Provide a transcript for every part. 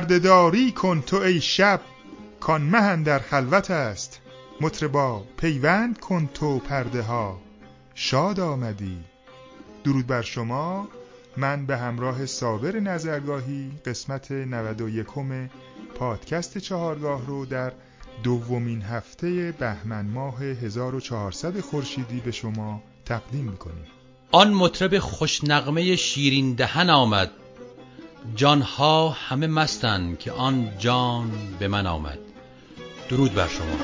پردهداری کن تو ای شب. کان مهن در خلوت است. مطربا پیوند کن تو پرده ها شاد آمدی. درود بر شما. من به همراه صابر نظرگاهی قسمت 91 پادکست چهارگاه رو در دومین هفته بهمن ماه 1400 خورشیدی به شما تقدیم می‌کنیم. آن مطرب خوشنغمه شیرین دهن آمد. جانها همه مستن که آن جان به من آمد. درود بر شما.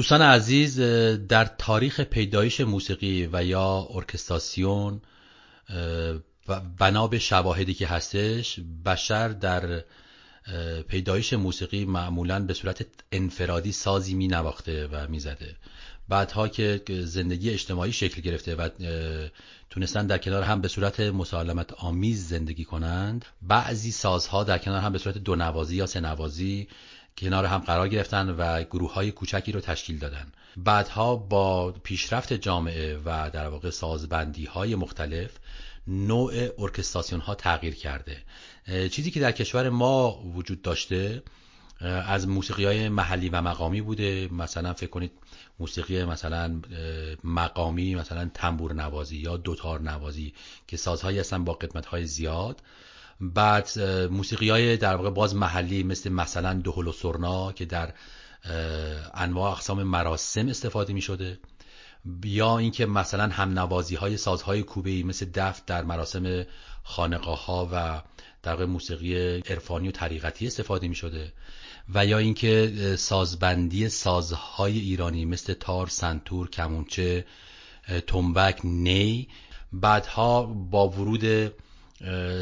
دوستان عزیز در تاریخ پیدایش موسیقی و یا ارکستاسیون بنا به شواهدی که هستش بشر در پیدایش موسیقی معمولا به صورت انفرادی سازی می نواخته و می زده بعدها که زندگی اجتماعی شکل گرفته و تونستن در کنار هم به صورت مسالمت آمیز زندگی کنند بعضی سازها در کنار هم به صورت دو نوازی یا سه نوازی کنار هم قرار گرفتن و گروه های کوچکی رو تشکیل دادن. بعدها با پیشرفت جامعه و در واقع سازبندی های مختلف نوع ارکستاسیون ها تغییر کرده. چیزی که در کشور ما وجود داشته از موسیقی های محلی و مقامی بوده. مثلا فکر کنید موسیقی مثلا مقامی مثلا تنبور نوازی یا دوتار نوازی که سازهایی هستن با قدمت های زیاد. بعد موسیقی های در واقع باز محلی مثل مثلا دهل و سرنا که در انواع اقسام مراسم استفاده می شده یا اینکه مثلا هم نوازی های سازهای کوبه مثل دف در مراسم خانقاه ها و در واقع موسیقی عرفانی و طریقتی استفاده می شده و یا اینکه سازبندی سازهای ایرانی مثل تار، سنتور، کمونچه، تنبک، نی بعدها با ورود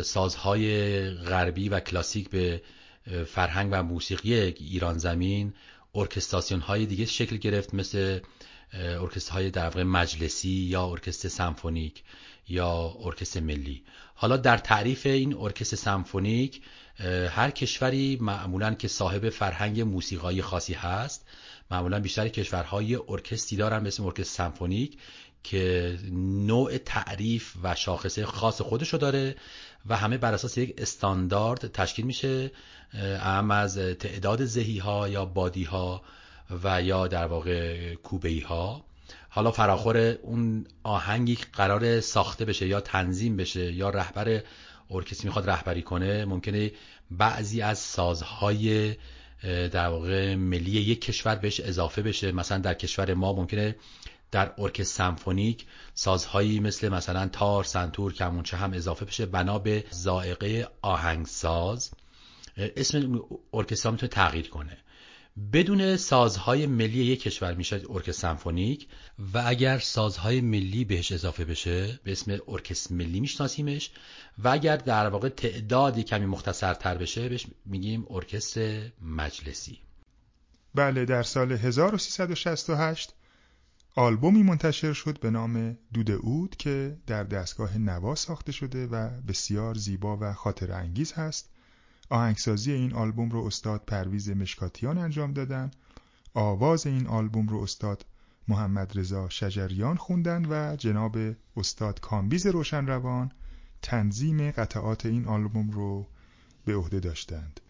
سازهای غربی و کلاسیک به فرهنگ و موسیقی ایران زمین ارکستراسیون های دیگه شکل گرفت مثل ارکستر های در مجلسی یا ارکستر سمفونیک یا ارکستر ملی. حالا در تعریف این ارکستر سمفونیک هر کشوری معمولا که صاحب فرهنگ موسیقایی خاصی هست معمولا بیشتر کشورهای ارکستری دارن مثل ارکستر سمفونیک. که نوع تعریف و شاخصه خاص خودشو داره و همه بر اساس یک استاندارد تشکیل میشه اهم از تعداد زهی ها یا بادی ها و یا در واقع کوبه ها حالا فراخور اون آهنگی قرار ساخته بشه یا تنظیم بشه یا رهبر ارکستر می‌خواد رهبری کنه ممکنه بعضی از سازهای در واقع ملی یک کشور بهش اضافه بشه. مثلا در کشور ما ممکنه در ارکستر سمفونیک سازهایی مثل مثلا تار، سنتور، کمونچه هم اضافه بشه. بنا به ذائقه آهنگساز. اسم ارکستر می‌تونه تغییر کنه. بدون سازهای ملی یک کشور میشه ارکستر سمفونیک و اگر سازهای ملی بهش اضافه بشه به اسم ارکستر ملی میشناسیمش و اگر در واقع تعدادی کمی مختصرتر بشه بهش میگیم ارکستر مجلسی. بله در سال 1368 آلبومی منتشر شد به نام دود عود که در دستگاه نوا ساخته شده و بسیار زیبا و خاطر انگیز هست. آهنگسازی این آلبوم رو استاد پرویز مشکاتیان انجام دادن. آواز این آلبوم رو استاد محمد رضا شجریان خوندن و جناب استاد کامبیز روشنروان تنظیم قطعات این آلبوم رو به عهده داشتند.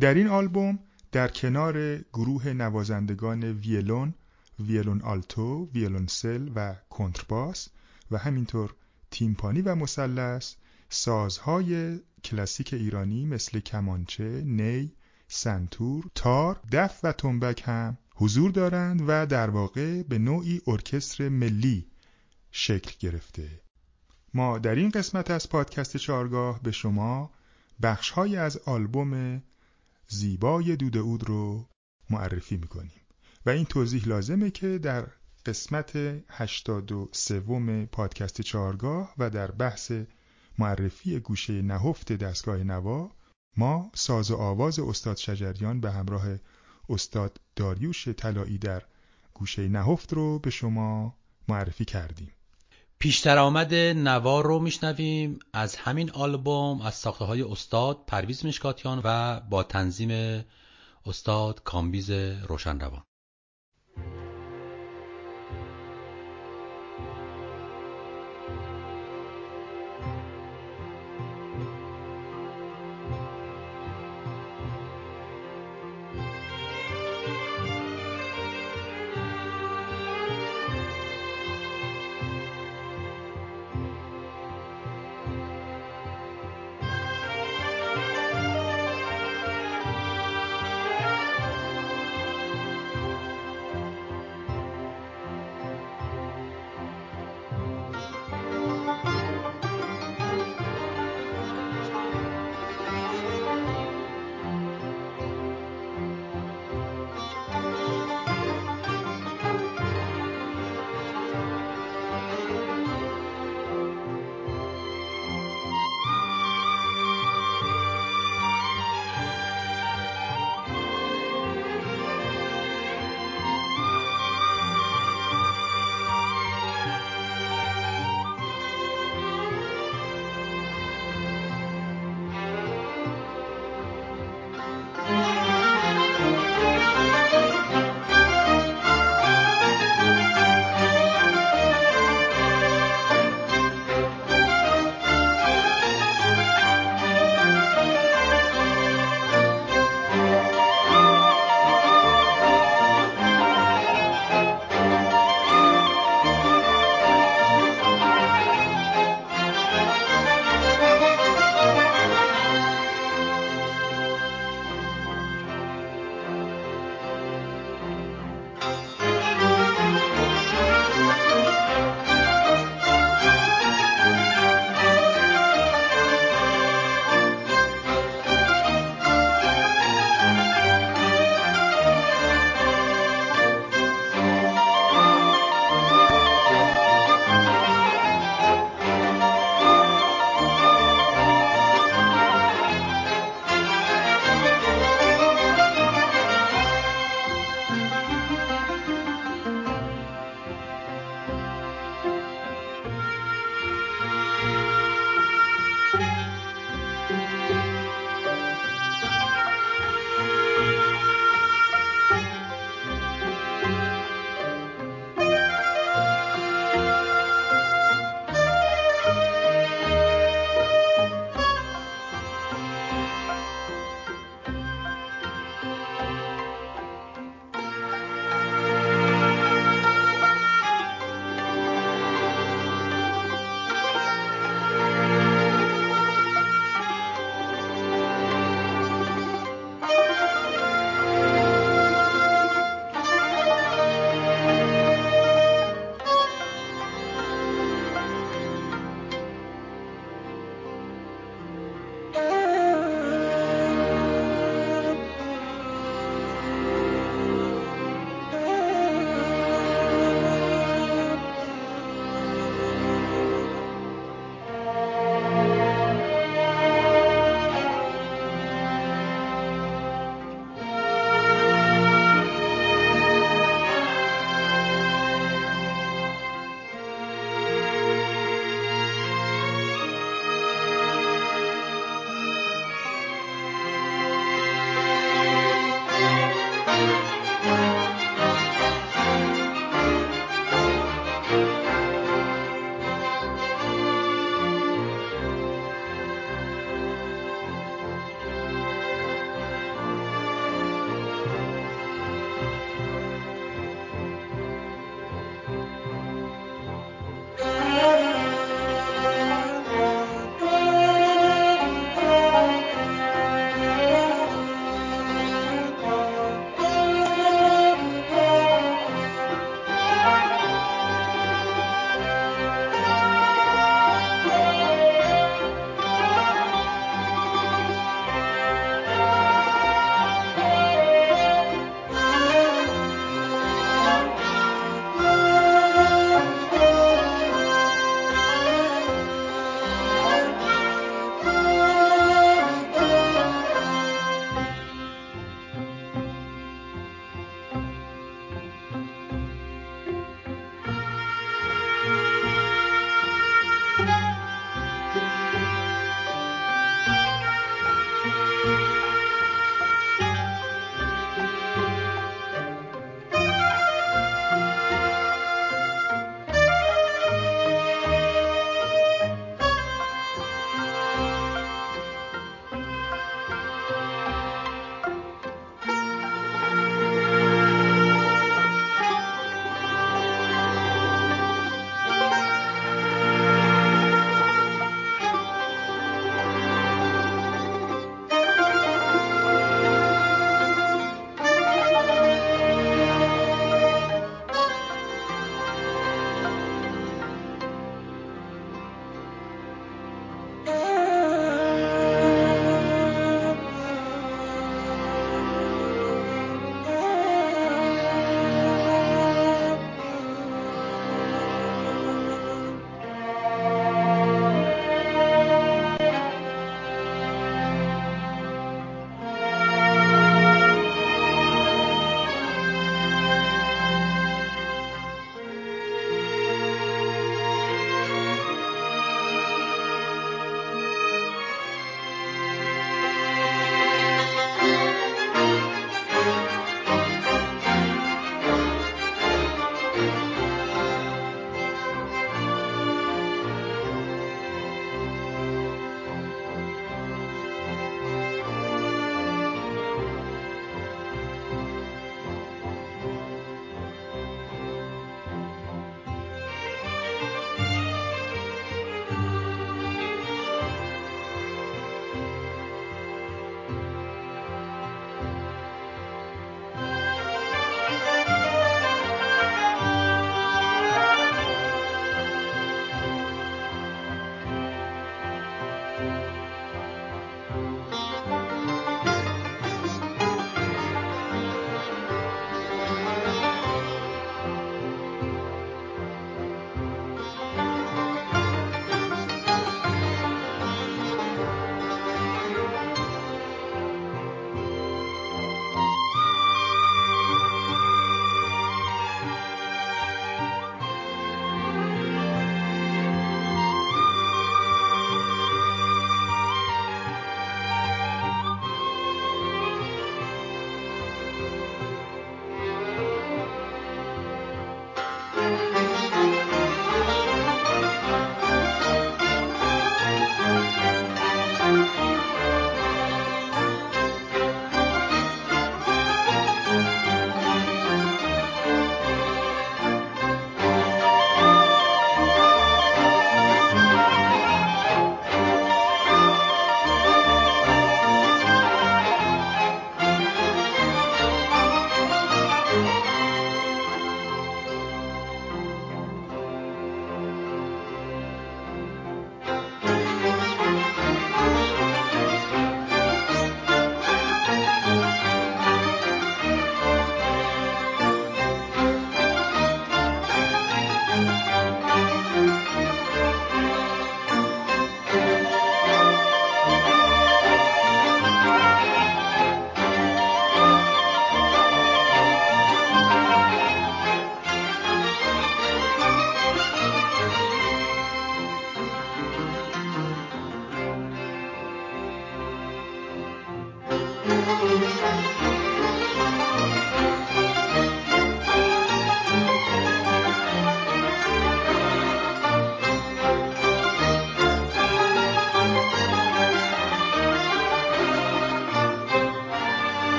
در این آلبوم در کنار گروه نوازندگان ویلون ویلون آلتو، ویلونسل و کنترباس و همینطور تیمپانی و مثلث سازهای کلاسیک ایرانی مثل کمانچه، نی، سنتور، تار، دف و تنبک هم حضور دارند و در واقع به نوعی ارکستر ملی شکل گرفته. ما در این قسمت از پادکست چارگاه به شما بخشهایی از آلبوم زیبای دودعود رو معرفی می‌کنیم. و این توضیح لازمه که در قسمت 83 پادکست چارگاه و در بحث معرفی گوشه نهفت دستگاه نوا ما ساز و آواز استاد شجریان به همراه استاد داریوش طلایی در گوشه نهفت رو به شما معرفی کردیم. پیشتر آمد نوار رو میشنویم. از همین آلبوم از ساخته های استاد پرویز مشکاتیان و با تنظیم استاد کامبیز روشنروان.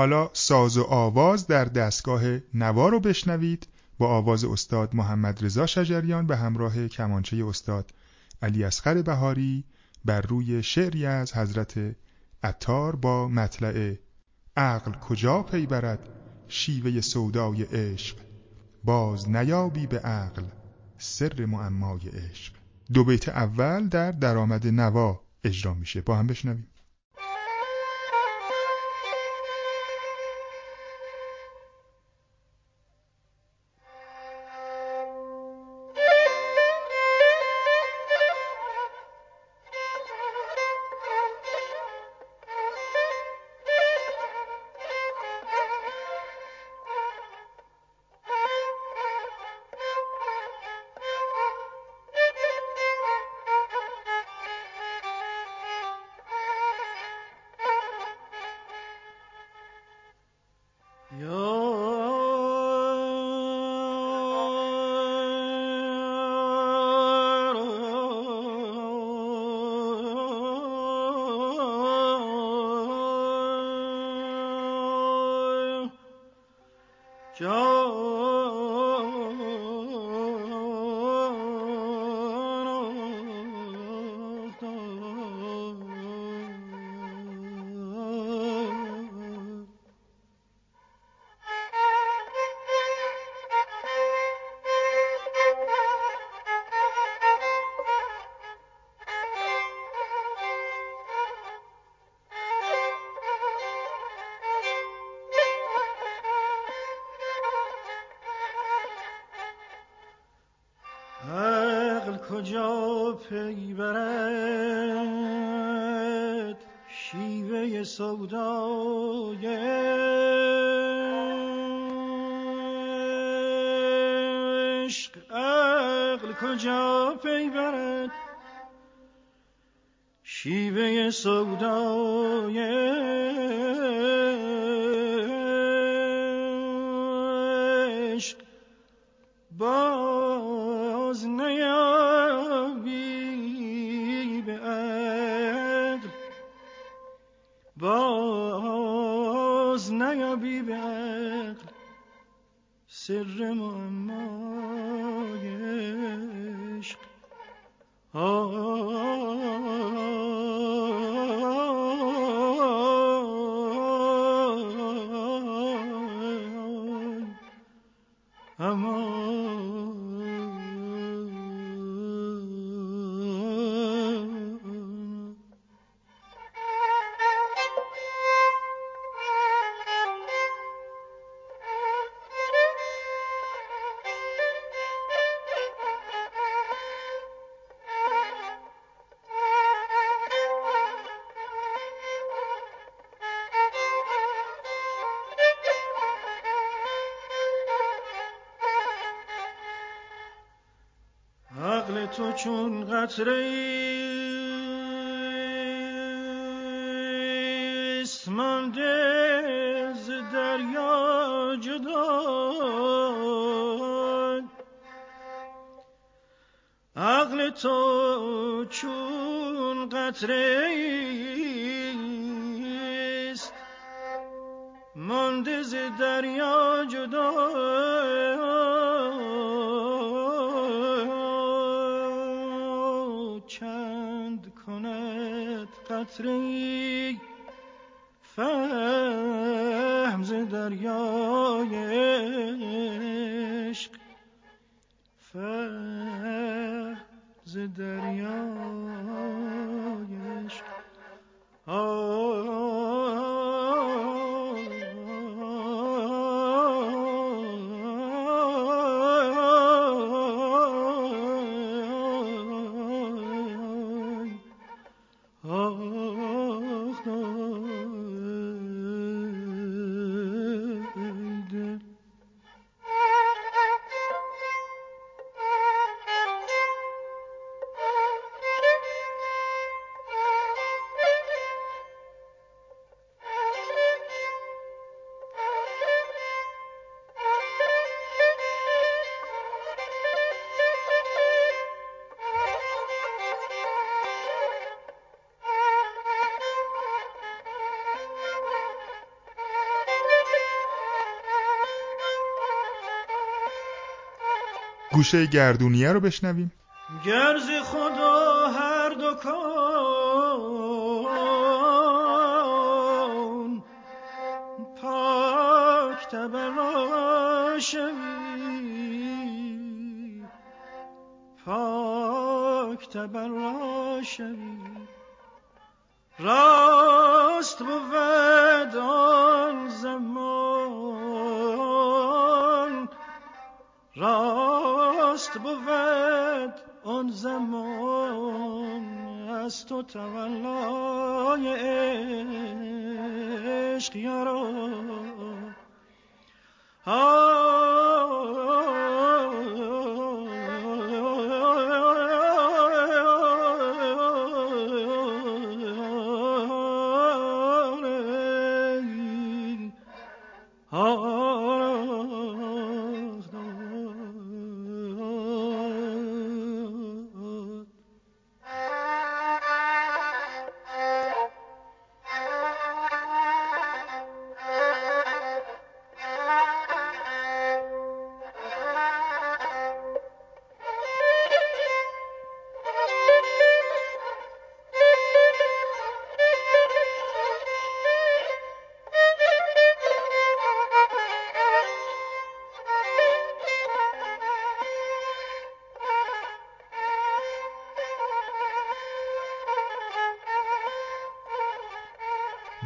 حالا ساز و آواز در دستگاه نوا رو بشنوید با آواز استاد محمد رضا شجریان به همراه کمانچه استاد علی اصغر بهاری بر روی شعری از حضرت عطار با مطلع عقل کجا پی برد شیوه سودای عشق؟ باز نیابی به عقل سر معمای عشق. دو بیت اول در درآمد نوا اجرا میشه. با هم بشنویم. شیوه سودای تو چون قطره ایست مانده ز دریا جدا. عقل تو چون قطره ایست مانده ز دریا جدا. گوشه گردونیه رو بشنویم. گرز خدا هر دکان پاک تبرا شوی. پاک تبرا شوی. تمنای عشق یارا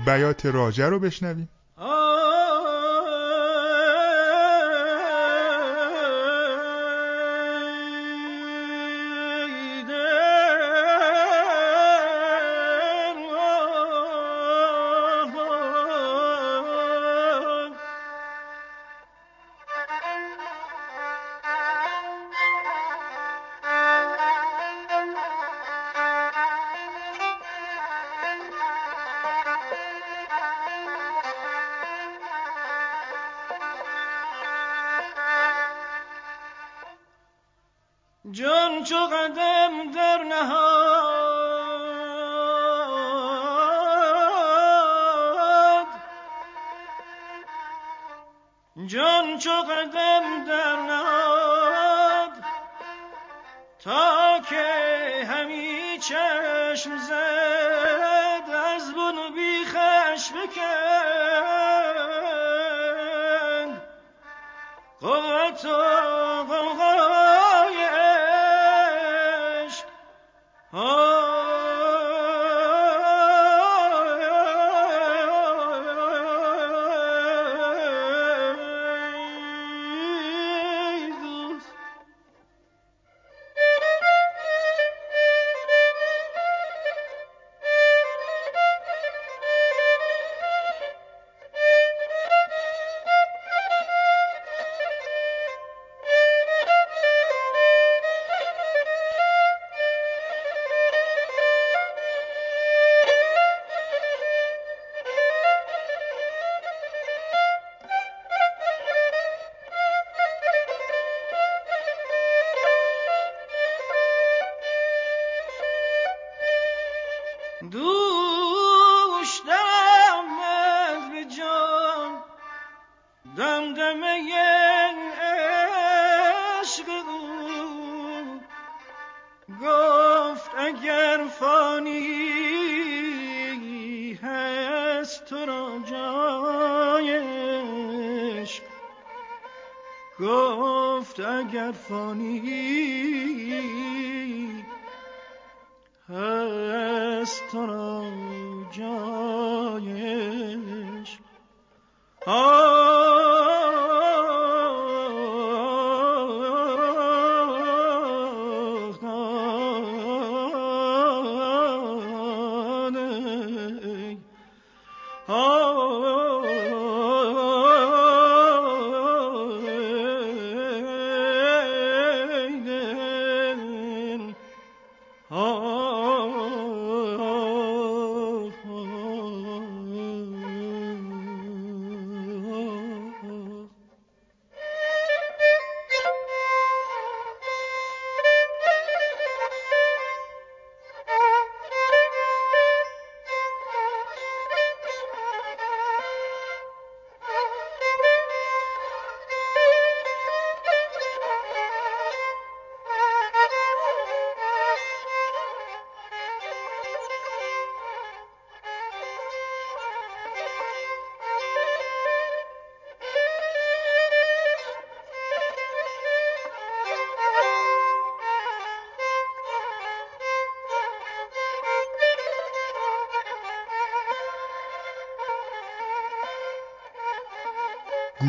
بیات راجه رو بشنویم.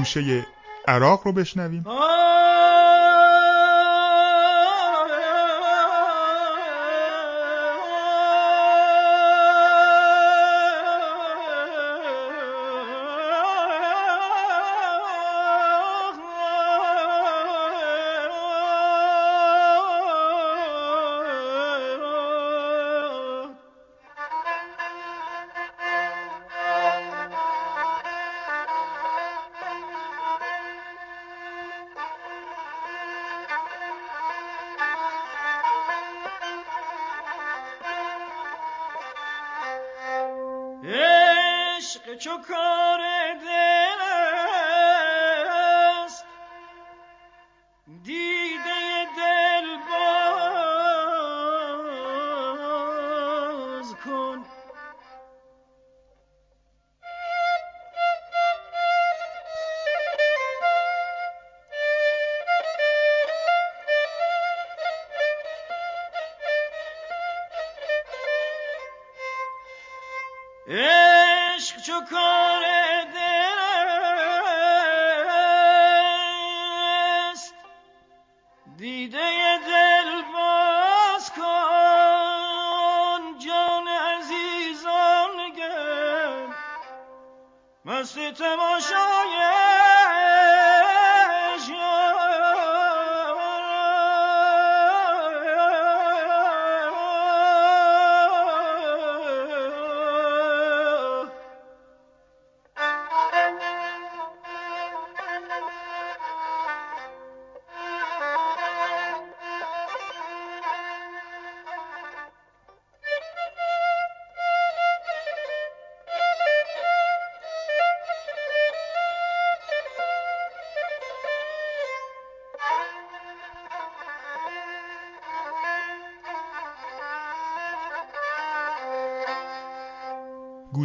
گوشه عراق رو بشنویم.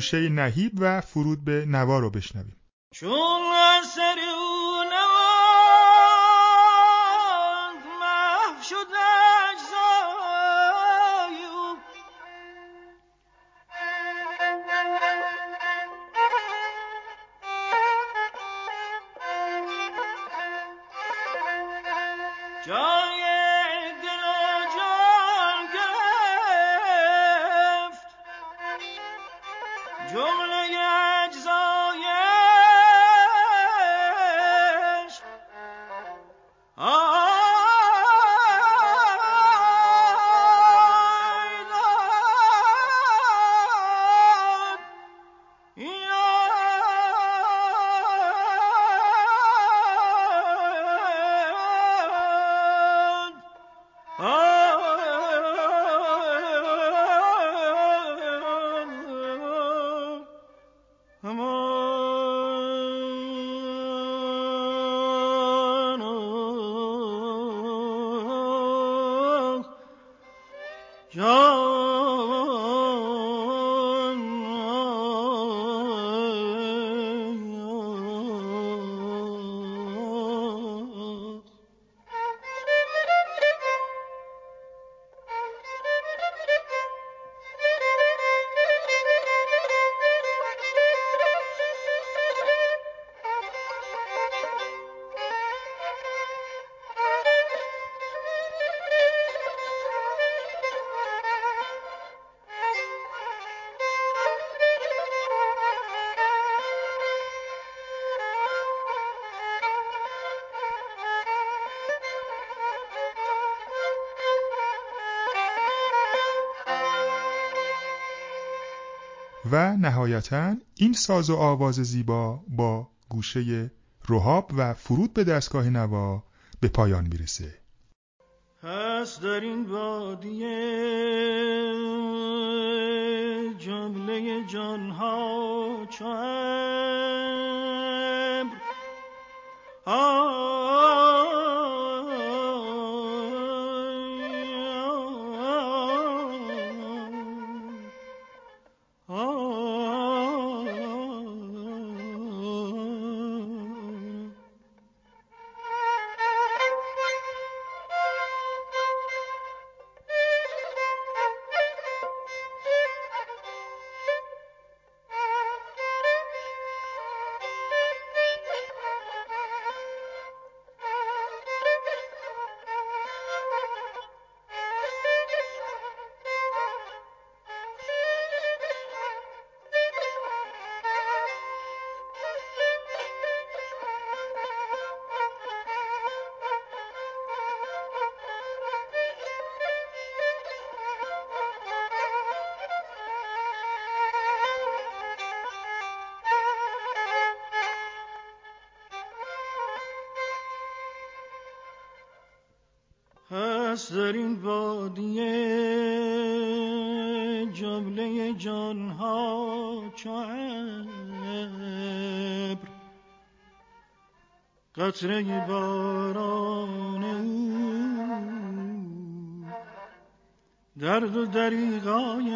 گوشه نهیب و فرود به نوا رو بشنویم. چون و نهایتا این ساز و آواز زیبا با گوشه رهاب و فرود به دستگاه نوا به پایان می‌رسه. هست در این وادیه جمله جانها چو ابر هست در این بادیه جمله جانها چبر قطره باران او. درد و دریغایش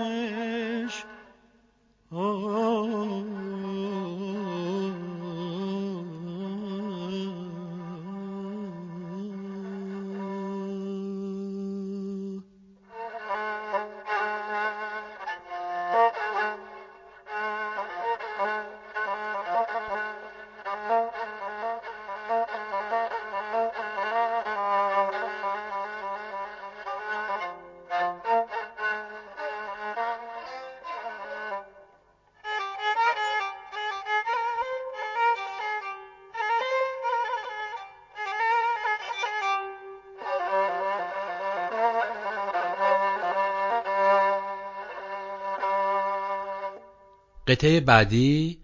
قطعه بعدی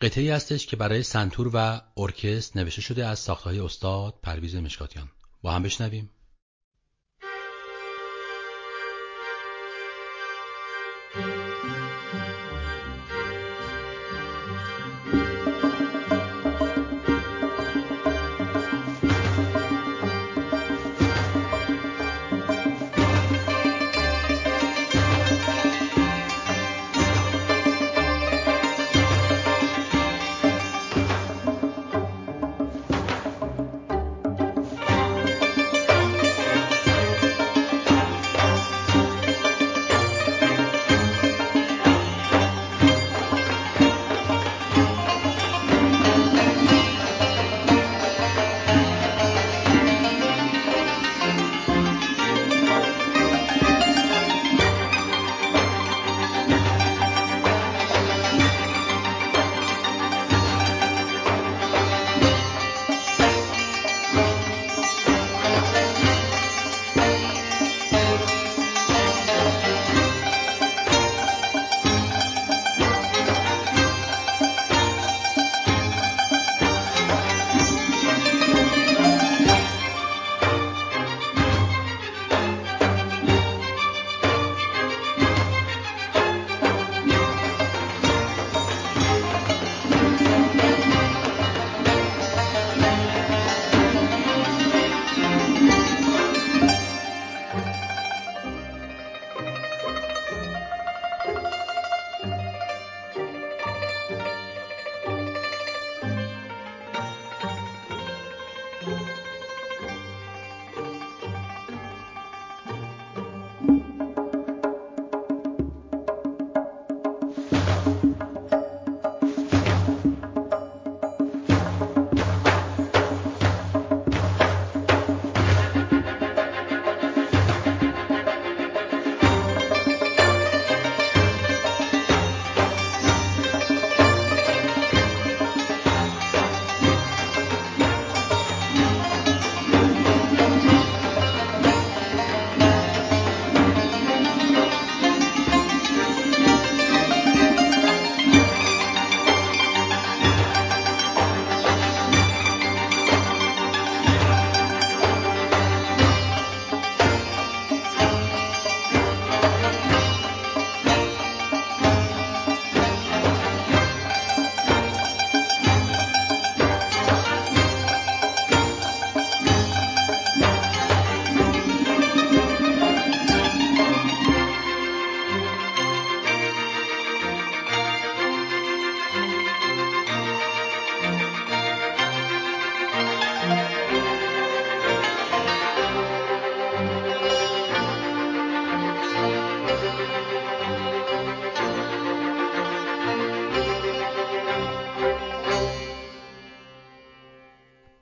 قطعه هستش که برای سنتور و ارکست نوشته شده از ساختهای استاد پرویز مشکاتیان. با هم بشنویم.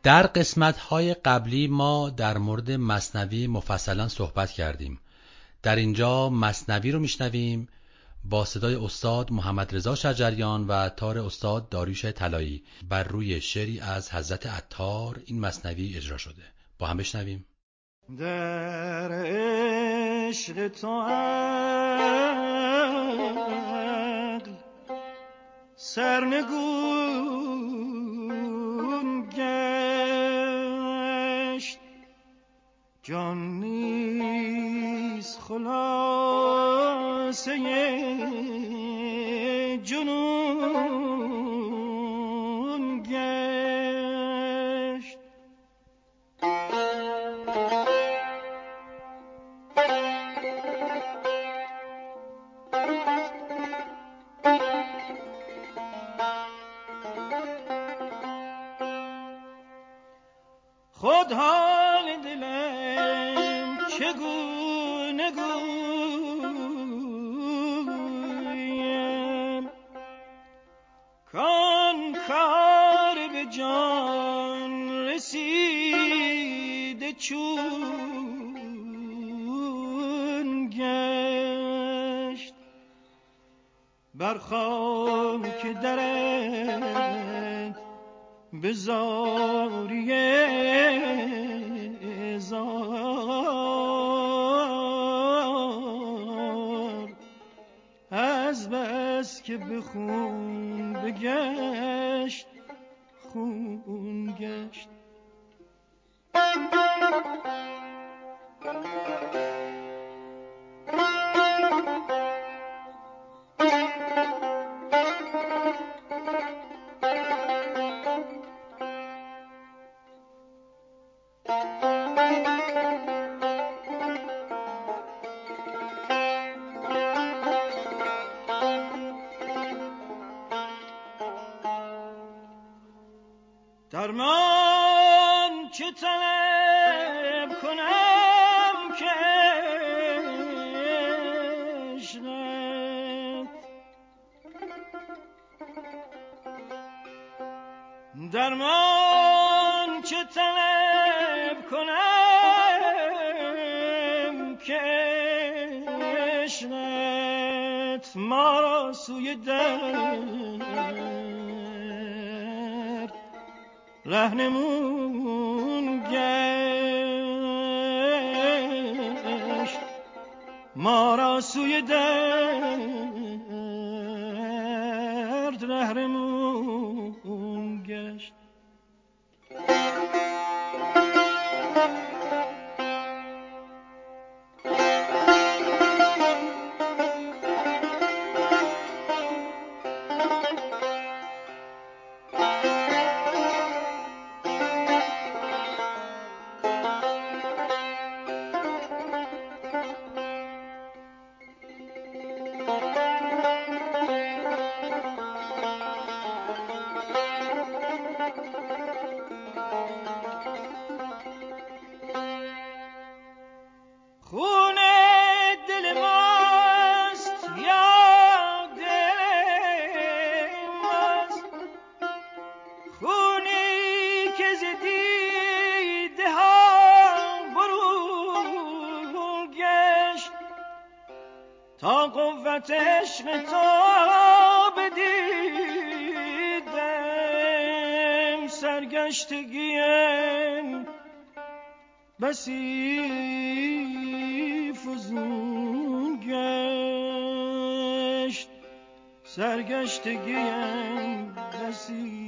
در قسمت‌های قبلی ما در مورد مصنوی مفصلا صحبت کردیم. در اینجا مصنوی رو میشنویم با صدای استاد محمد رضا شجریان و تار استاد داریوش طلایی. بر روی شعری از حضرت عطار این مصنوی اجرا شده. با هم بشنویم. در عشق تو سرنگون جان نیست خلاصه جنون گشت. خود چون گشت بر که درد به زاری زار. از بس که بخون خون بگشت خون کسی فزون گشت سرگشتگیم رسید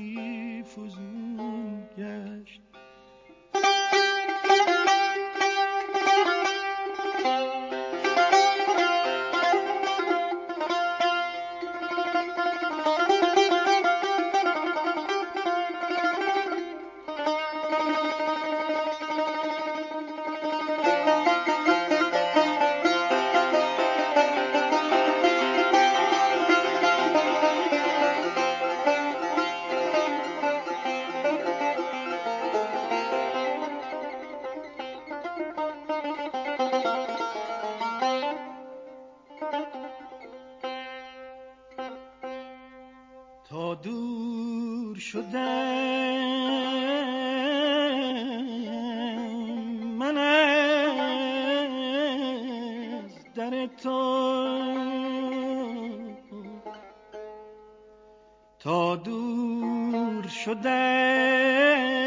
دور شده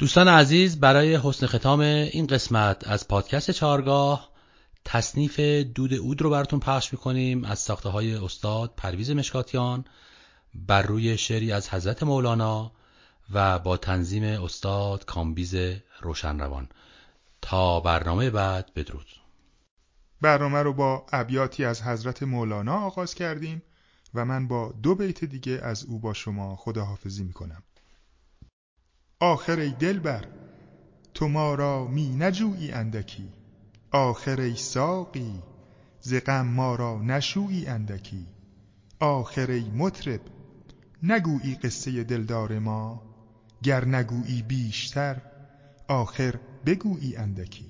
دوستان عزیز برای حسن ختام این قسمت از پادکست چهارگاه تصنیف دود عود رو براتون پخش می‌کنیم از ساخته های استاد پرویز مشکاتیان بر روی شعری از حضرت مولانا و با تنظیم استاد کامبیز روشنروان. تا برنامه بعد بدرود. برنامه رو با ابیاتی از حضرت مولانا آغاز کردیم و من با دو بیت دیگه از او با شما خداحافظی می‌کنم. آخر ای دلبر تو ما را می نجویی اندکی. آخر ای ساقی ز غم ما را نشویی اندکی. آخر ای مطرب نگویی قصه دلدار ما. گر نگویی بیشتر آخر بگویی اندکی.